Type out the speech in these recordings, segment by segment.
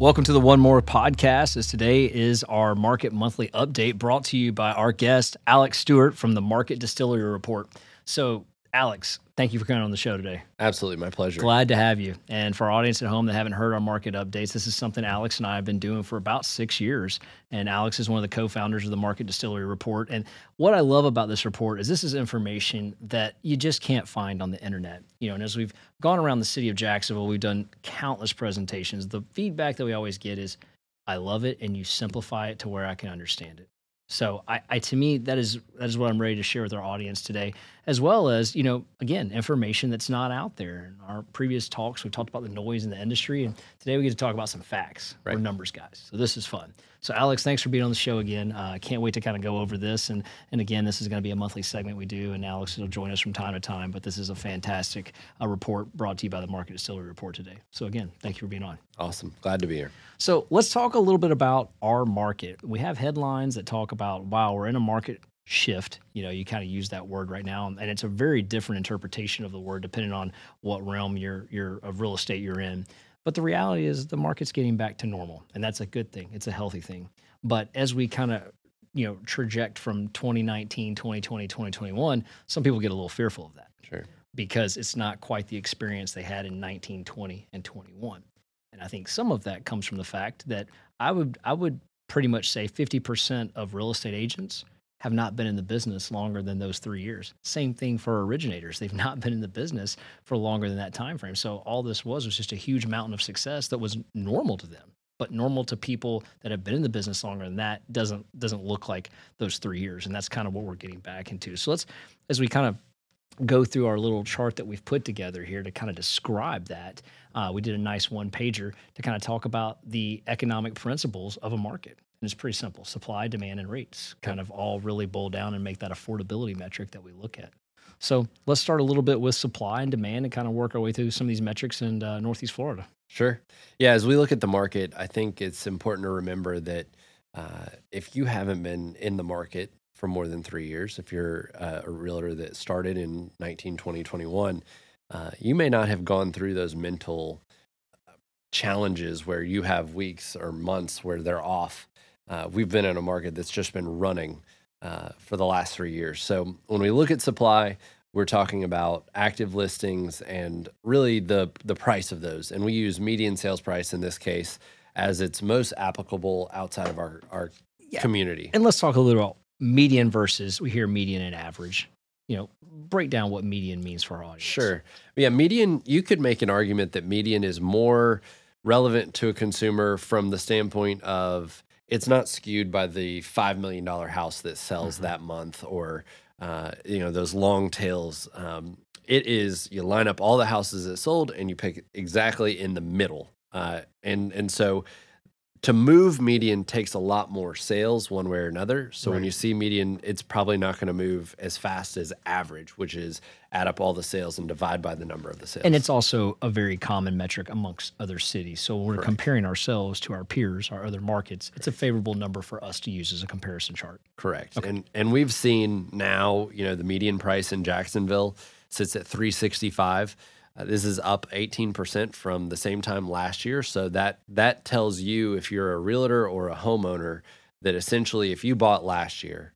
Welcome to the One More podcast. As today is our market monthly update brought to you by our guest, Alex Stewart from the Market Distillery Report. So, Alex, thank you for coming on the show today. Absolutely, my pleasure. Glad to have you. And for our audience at home that haven't heard our market updates, this is something Alex and I have been doing for about six years. And Alex is one of the co-founders of the Market Distillery Report. And what I love about this report is this is information that you just can't find on the internet. You know, and as we've gone around the city of Jacksonville, we've done countless presentations. The feedback that we always get is, I love it, and you simplify it to where I can understand it. So I, I, to me that is that is what I'm ready to share with our audience today, as well as you know again information that's not out there. In our previous talks, we talked about the noise in the industry, and today we get to talk about some facts. Right. We're numbers guys, so this is fun. So Alex, thanks for being on the show again. Uh, I uh, can't wait to kind of go over this, and and again, this is going to be a monthly segment we do, and Alex will join us from time to time. But this is a fantastic uh, report brought to you by the Market Distillery Report today. So again, thank you for being on. Awesome, glad to be here. So let's talk a little bit about our market. We have headlines that talk about, wow, we're in a market shift. You know, you kind of use that word right now, and it's a very different interpretation of the word depending on what realm you're, you're of real estate you're in. But the reality is the market's getting back to normal, and that's a good thing. It's a healthy thing. But as we kind of you know traject from 2019 2020 2021 some people get a little fearful of that sure because it's not quite the experience they had in 1920 and 21 and I think some of that comes from the fact that I would I would pretty much say 50% of real estate agents have not been in the business longer than those three years. Same thing for originators; they've not been in the business for longer than that time frame. So all this was was just a huge mountain of success that was normal to them, but normal to people that have been in the business longer than that doesn't doesn't look like those three years, and that's kind of what we're getting back into. So let's as we kind of go through our little chart that we've put together here to kind of describe that. Uh, we did a nice one pager to kind of talk about the economic principles of a market. And it's pretty simple supply, demand, and rates kind of all really boil down and make that affordability metric that we look at. So let's start a little bit with supply and demand and kind of work our way through some of these metrics in uh, Northeast Florida. Sure. Yeah. As we look at the market, I think it's important to remember that uh, if you haven't been in the market for more than three years. If you're uh, a realtor that started in 19, 20, 21, uh, you may not have gone through those mental uh, challenges where you have weeks or months where they're off. Uh, we've been in a market that's just been running uh, for the last three years. So when we look at supply, we're talking about active listings and really the the price of those. And we use median sales price in this case as it's most applicable outside of our, our yeah. community. And let's talk a little about median versus we hear median and average. You know, break down what median means for our audience. Sure. Yeah, median, you could make an argument that median is more relevant to a consumer from the standpoint of it's not skewed by the $5 million house that sells mm-hmm. that month or, uh, you know, those long tails. Um, it is, you line up all the houses that sold and you pick exactly in the middle. Uh, and, and so, to move median takes a lot more sales one way or another. So right. when you see median, it's probably not going to move as fast as average, which is add up all the sales and divide by the number of the sales. And it's also a very common metric amongst other cities. So when we're Correct. comparing ourselves to our peers, our other markets, it's a favorable number for us to use as a comparison chart. Correct. Okay. And and we've seen now, you know, the median price in Jacksonville sits at 365 uh, this is up 18% from the same time last year. So that that tells you if you're a realtor or a homeowner that essentially if you bought last year,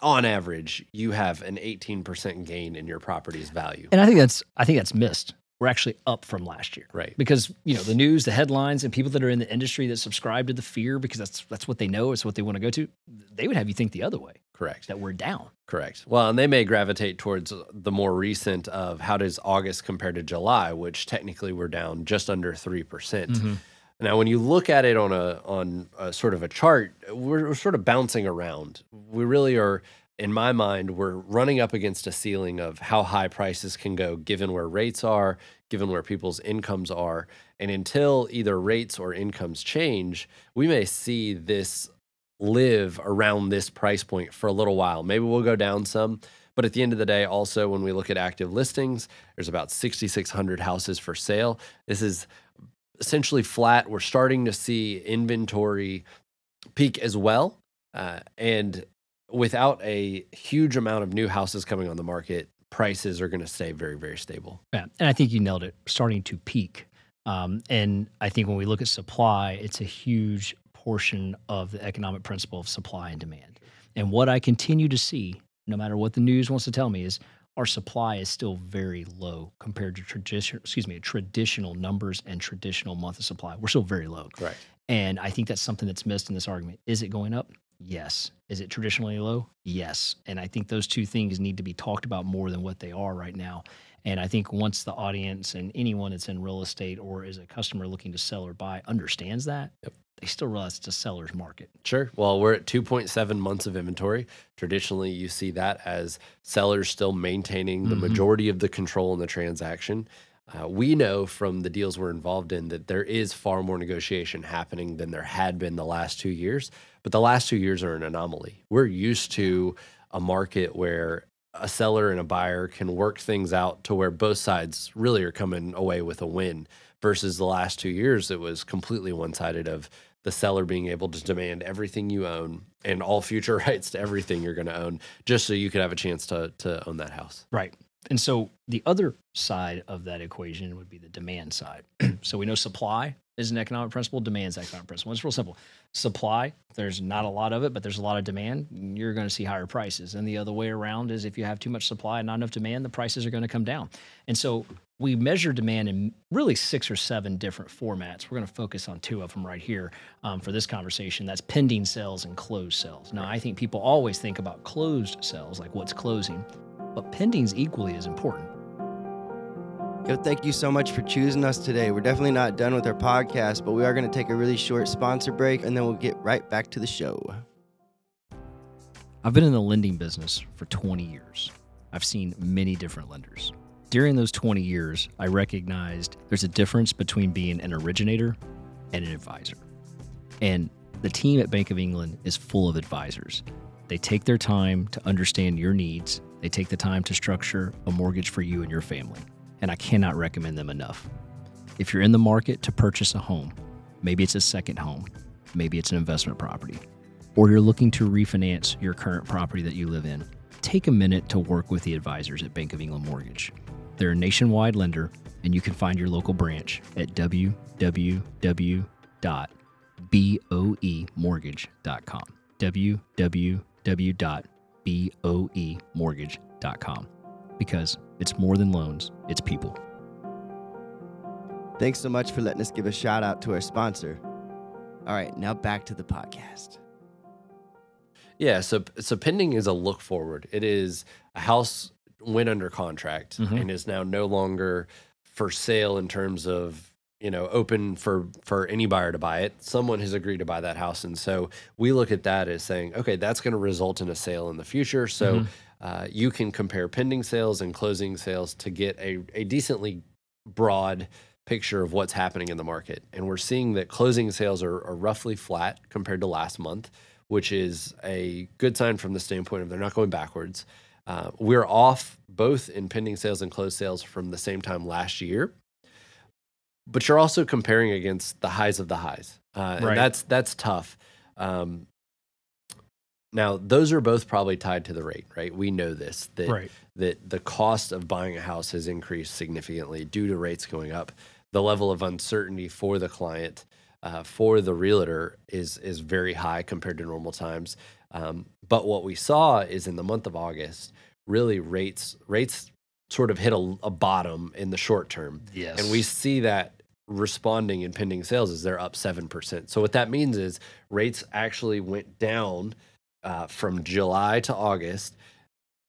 on average, you have an 18% gain in your property's value. And I think that's I think that's missed we're actually up from last year. Right. Because, you know, the news, the headlines, and people that are in the industry that subscribe to the fear because that's that's what they know, it's what they want to go to, they would have you think the other way. Correct. That we're down. Correct. Well, and they may gravitate towards the more recent of how does August compare to July, which technically we're down just under 3%. percent mm hmm Now, when you look at it on a on a sort of a chart, we're, we're sort of bouncing around. We really are in my mind, we're running up against a ceiling of how high prices can go given where rates are, given where people's incomes are. And until either rates or incomes change, we may see this live around this price point for a little while. Maybe we'll go down some. But at the end of the day, also, when we look at active listings, there's about 6,600 houses for sale. This is essentially flat. We're starting to see inventory peak as well. Uh, and without a huge amount of new houses coming on the market, prices are going to stay very, very stable. Yeah. And I think you nailed it, starting to peak. Um, and I think when we look at supply, it's a huge portion of the economic principle of supply and demand. And what I continue to see, no matter what the news wants to tell me, is our supply is still very low compared to traditional, excuse me, traditional numbers and traditional month of supply. We're still very low. Right. And I think that's something that's missed in this argument. Is it going up? Yes. Is it traditionally low? Yes. And I think those two things need to be talked about more than what they are right now. And I think once the audience and anyone that's in real estate or is a customer looking to sell or buy understands that, yep. they still realize it's a seller's market. Sure. Well, we're at 2.7 months of inventory. Traditionally, you see that as sellers still maintaining the mm-hmm. majority of the control in the transaction. Uh, we know from the deals we're involved in that there is far more negotiation happening than there had been the last two years. But the last two years are an anomaly. We're used to a market where a seller and a buyer can work things out to where both sides really are coming away with a win versus the last two years it was completely one-sided of the seller being able to demand everything you own and all future rights to everything you're going to own just so you could have a chance to to own that house right and so the other side of that equation would be the demand side. so we know supply is an economic principle, demand is economic principle. It's real simple. Supply, there's not a lot of it, but there's a lot of demand, you're going to see higher prices. And the other way around is if you have too much supply and not enough demand, the prices are going to come down. And so we measure demand in really six or seven different formats. We're going to focus on two of them right here um, for this conversation. That's pending sales and closed sales. Now, I think people always think about closed sales, like what's closing but pending's equally as important. Yo, thank you so much for choosing us today. We're definitely not done with our podcast, but we are going to take a really short sponsor break and then we'll get right back to the show. I've been in the lending business for 20 years. I've seen many different lenders. During those 20 years, I recognized there's a difference between being an originator and an advisor. And the team at Bank of England is full of advisors. They take their time to understand your needs they take the time to structure a mortgage for you and your family, and I cannot recommend them enough. If you're in the market to purchase a home, maybe it's a second home, maybe it's an investment property, or you're looking to refinance your current property that you live in, take a minute to work with the advisors at Bank of England Mortgage. They're a nationwide lender, and you can find your local branch at www.boemortgage.com. www boemortgage.com because it's more than loans, it's people. Thanks so much for letting us give a shout out to our sponsor. All right, now back to the podcast. Yeah, so so pending is a look forward. It is a house went under contract mm-hmm. and is now no longer for sale in terms of you know open for for any buyer to buy it. Someone has agreed to buy that house. And so we look at that as saying okay that's going to result in a sale in the future. So mm-hmm. uh, you can compare pending sales and closing sales to get a, a decently broad picture of what's happening in the market. And we're seeing that closing sales are, are roughly flat compared to last month which is a good sign from the standpoint of they're not going backwards. Uh, we're off both in pending sales and closed sales from the same time last year but you're also comparing against the highs of the highs, uh, and right. that's that's tough. Um, now, those are both probably tied to the rate, right? We know this that right. that the cost of buying a house has increased significantly due to rates going up. The level of uncertainty for the client, uh, for the realtor, is is very high compared to normal times. Um, but what we saw is in the month of August, really rates rates sort of hit a, a bottom in the short term. Yes, and we see that responding in pending sales is they're up 7%. So what that means is rates actually went down uh, from July to August,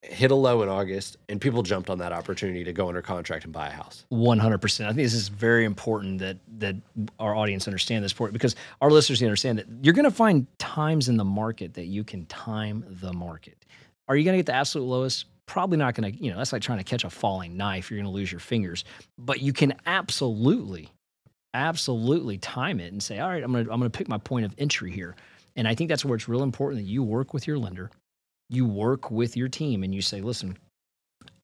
hit a low in August, and people jumped on that opportunity to go under contract and buy a house. 100%. I think this is very important that that our audience understand this point because our listeners understand that you're going to find times in the market that you can time the market. Are you going to get the absolute lowest? Probably not going to, you know, that's like trying to catch a falling knife. You're going to lose your fingers. But you can absolutely absolutely time it and say, all right, I'm gonna I'm gonna pick my point of entry here. And I think that's where it's real important that you work with your lender, you work with your team, and you say, listen,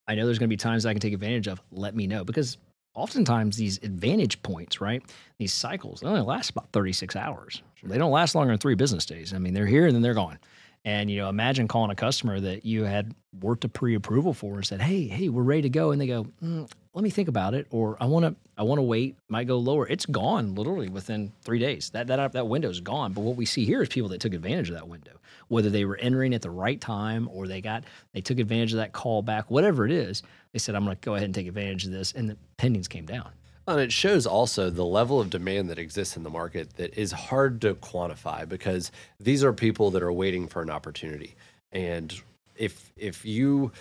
I know there's gonna be times I can take advantage of. Let me know because oftentimes these advantage points, right? These cycles, they only last about 36 hours. They don't last longer than three business days. I mean, they're here and then they're gone. And you know, imagine calling a customer that you had worked a pre-approval for and said, "Hey, hey, we're ready to go," and they go, mm, "Let me think about it," or "I want to, I want to wait." Might go lower. It's gone literally within three days. That that that window is gone. But what we see here is people that took advantage of that window, whether they were entering at the right time or they got they took advantage of that call back, whatever it is. They said, "I'm going to go ahead and take advantage of this," and the pendings came down. And it shows also the level of demand that exists in the market that is hard to quantify because these are people that are waiting for an opportunity. And if if you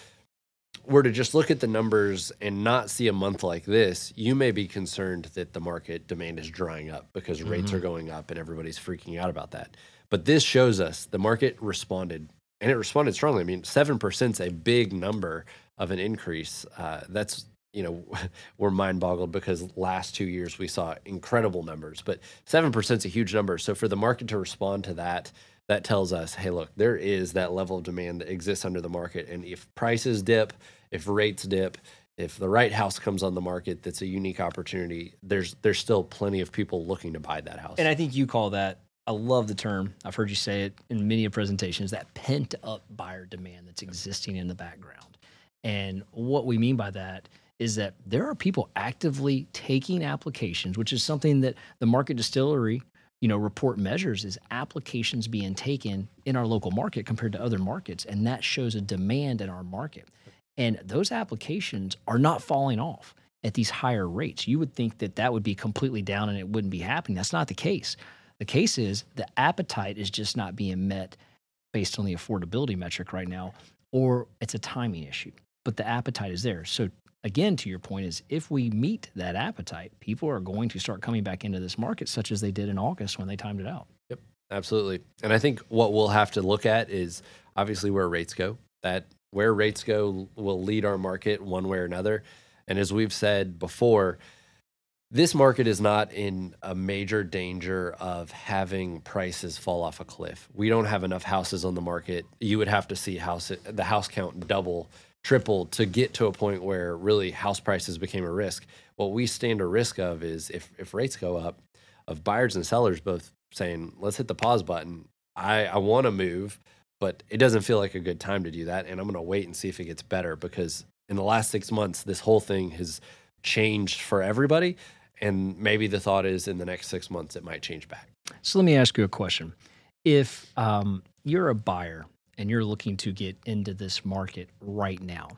were to just look at the numbers and not see a month like this, you may be concerned that the market demand is drying up because mm-hmm. rates are going up and everybody's freaking out about that. But this shows us the market responded and it responded strongly. I mean, 7% is a big number of an increase. Uh, that's you know, we're mind boggled because last two years we saw incredible numbers, but 7% is a huge number. So for the market to respond to that, that tells us, hey, look, there is that level of demand that exists under the market. And if prices dip, if rates dip, if the right house comes on the market that's a unique opportunity, there's there's still plenty of people looking to buy that house. And I think you call that I love the term. I've heard you say it in many presentations that pent up buyer demand that's existing in the background. And what we mean by that is that there are people actively taking applications, which is something that the market distillery, you know, report measures is applications being taken in our local market compared to other markets, and that shows a demand in our market. And those applications are not falling off at these higher rates. You would think that that would be completely down and it wouldn't be happening. That's not the case. The case is the appetite is just not being met based on the affordability metric right now, or it's a timing issue. But the appetite is there. So again, to your point, is if we meet that appetite, people are going to start coming back into this market, such as they did in August when they timed it out. Yep, absolutely. And I think what we'll have to look at is obviously where rates go. That where rates go will lead our market one way or another. And as we've said before, this market is not in a major danger of having prices fall off a cliff. We don't have enough houses on the market. You would have to see house the house count double tripled to get to a point where really house prices became a risk. What we stand a risk of is if if rates go up, of buyers and sellers both saying, let's hit the pause button. I, I want to move, but it doesn't feel like a good time to do that. And I'm going to wait and see if it gets better because in the last six months, this whole thing has changed for everybody. And maybe the thought is in the next six months, it might change back. So let me ask you a question. If um, you're a buyer and you're looking to get into this market right now,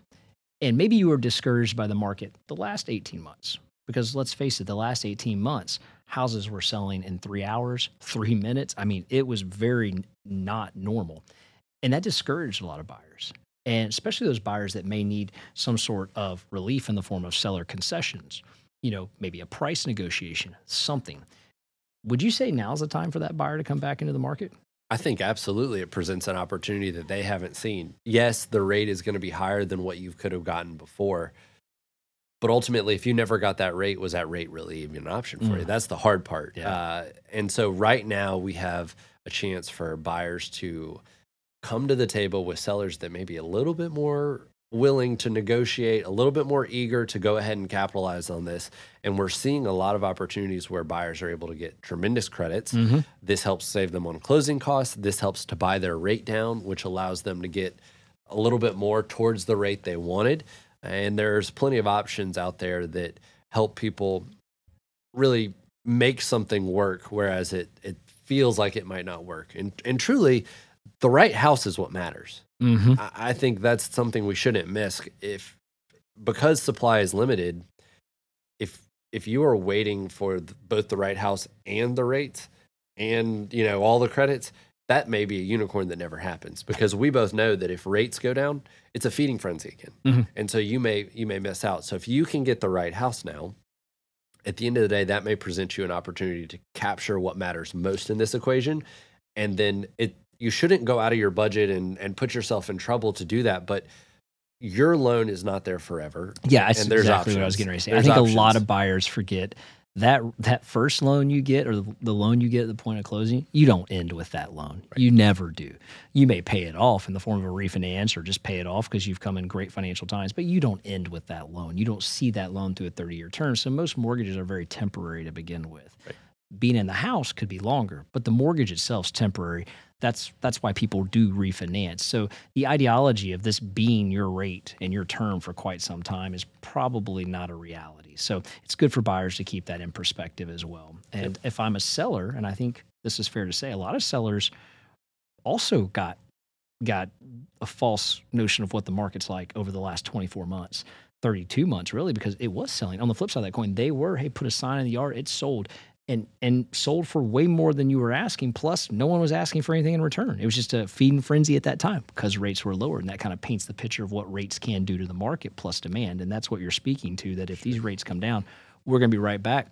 and maybe you were discouraged by the market the last 18 months, because let's face it, the last 18 months, houses were selling in three hours, three minutes. I mean, it was very not normal. And that discouraged a lot of buyers, and especially those buyers that may need some sort of relief in the form of seller concessions, you know, maybe a price negotiation, something. Would you say now's the time for that buyer to come back into the market? I think absolutely it presents an opportunity that they haven't seen. Yes, the rate is going to be higher than what you could have gotten before. But ultimately, if you never got that rate, was that rate really even an option for mm. you? That's the hard part. Yeah. Uh, and so right now we have a chance for buyers to come to the table with sellers that may be a little bit more willing to negotiate, a little bit more eager to go ahead and capitalize on this. And we're seeing a lot of opportunities where buyers are able to get tremendous credits. Mm-hmm. This helps save them on closing costs. This helps to buy their rate down, which allows them to get a little bit more towards the rate they wanted. And there's plenty of options out there that help people really make something work, whereas it, it feels like it might not work. And, and truly, the right house is what matters. Mm-hmm. I, I think that's something we shouldn't miss. If because supply is limited, if if you are waiting for the, both the right house and the rates, and you know all the credits, that may be a unicorn that never happens because we both know that if rates go down, it's a feeding frenzy again, mm-hmm. and so you may you may miss out. So if you can get the right house now, at the end of the day, that may present you an opportunity to capture what matters most in this equation, and then it you shouldn't go out of your budget and and put yourself in trouble to do that but your loan is not there forever yeah and there's exactly options. what i was getting ready to say there's i think options. a lot of buyers forget that that first loan you get or the loan you get at the point of closing you don't end with that loan right. you never do you may pay it off in the form of a refinance or just pay it off because you've come in great financial times but you don't end with that loan you don't see that loan through a 30 year term so most mortgages are very temporary to begin with right. being in the house could be longer, but the mortgage itself is temporary. That's that's why people do refinance. So the ideology of this being your rate and your term for quite some time is probably not a reality. So it's good for buyers to keep that in perspective as well. And if I'm a seller, and I think this is fair to say, a lot of sellers also got got a false notion of what the market's like over the last 24 months. 32 months really because it was selling on the flip side of that coin they were hey put a sign in the yard it sold and and sold for way more than you were asking. Plus, no one was asking for anything in return. It was just a feed and frenzy at that time because rates were lower, and that kind of paints the picture of what rates can do to the market plus demand. And that's what you're speaking to. That if these rates come down, we're going to be right back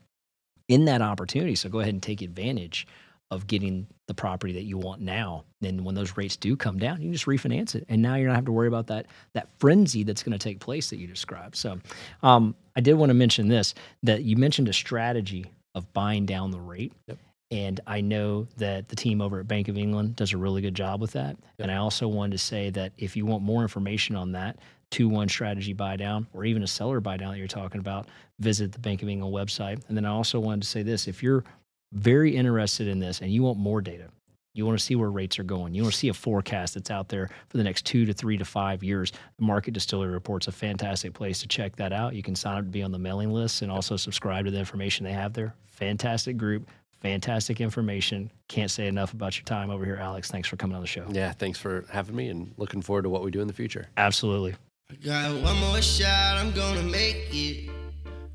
in that opportunity. So go ahead and take advantage of getting the property that you want now. Then when those rates do come down, you just refinance it, and now you're not have to worry about that that frenzy that's going to take place that you described. So, um, I did want to mention this that you mentioned a strategy of buying down the rate. Yep. And I know that the team over at Bank of England does a really good job with that. Yep. And I also wanted to say that if you want more information on that, 2 1 strategy buy down, or even a seller buy down that you're talking about, visit the Bank of England website. And then I also wanted to say this if you're very interested in this and you want more data, you want to see where rates are going. You want to see a forecast that's out there for the next two to three to five years. The Market Distillery Report's a fantastic place to check that out. You can sign up to be on the mailing list and also subscribe to the information they have there. Fantastic group, fantastic information. Can't say enough about your time over here, Alex. Thanks for coming on the show. Yeah, thanks for having me and looking forward to what we do in the future. Absolutely. I got one more shot, I'm gonna make it.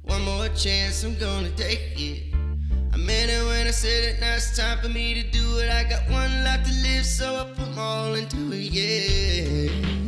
One more chance, I'm gonna take it. I meant it when I said it, now it's time for me to do it. I got one life to live, so I put all into it, yeah.